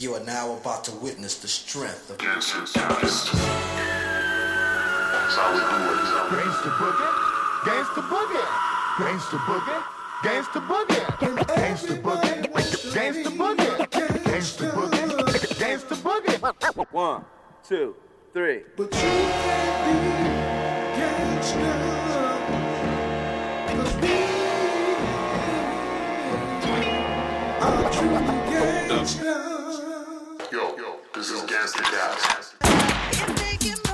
You are now about to witness the strength of Gangsta That's how we do it. Gangsta boogie, gangsta boogie, gangsta boogie, gangsta boogie, gangsta boogie, gangsta boogie, gangsta boogie, gangsta boogie. One, two, three. But you can't be gangsta. 'Cause we are true gangsta. Yo, this is Gangsta Dallas.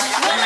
right.